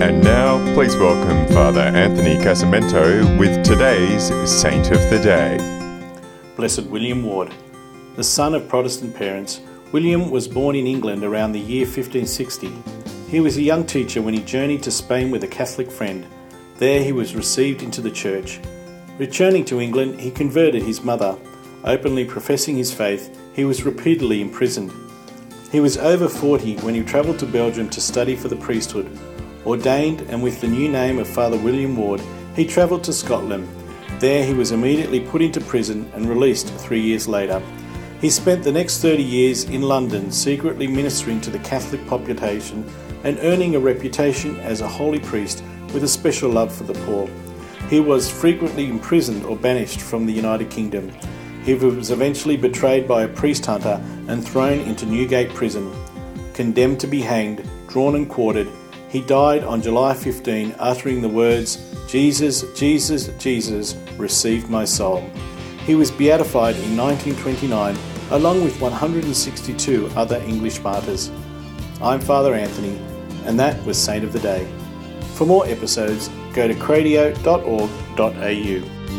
And now, please welcome Father Anthony Casamento with today's Saint of the Day. Blessed William Ward. The son of Protestant parents, William was born in England around the year 1560. He was a young teacher when he journeyed to Spain with a Catholic friend. There he was received into the church. Returning to England, he converted his mother. Openly professing his faith, he was repeatedly imprisoned. He was over 40 when he travelled to Belgium to study for the priesthood. Ordained and with the new name of Father William Ward, he travelled to Scotland. There he was immediately put into prison and released three years later. He spent the next 30 years in London secretly ministering to the Catholic population and earning a reputation as a holy priest with a special love for the poor. He was frequently imprisoned or banished from the United Kingdom. He was eventually betrayed by a priest hunter and thrown into Newgate Prison. Condemned to be hanged, drawn and quartered, he died on July 15, uttering the words, Jesus, Jesus, Jesus, receive my soul. He was beatified in 1929 along with 162 other English martyrs. I'm Father Anthony, and that was Saint of the Day. For more episodes, go to cradio.org.au.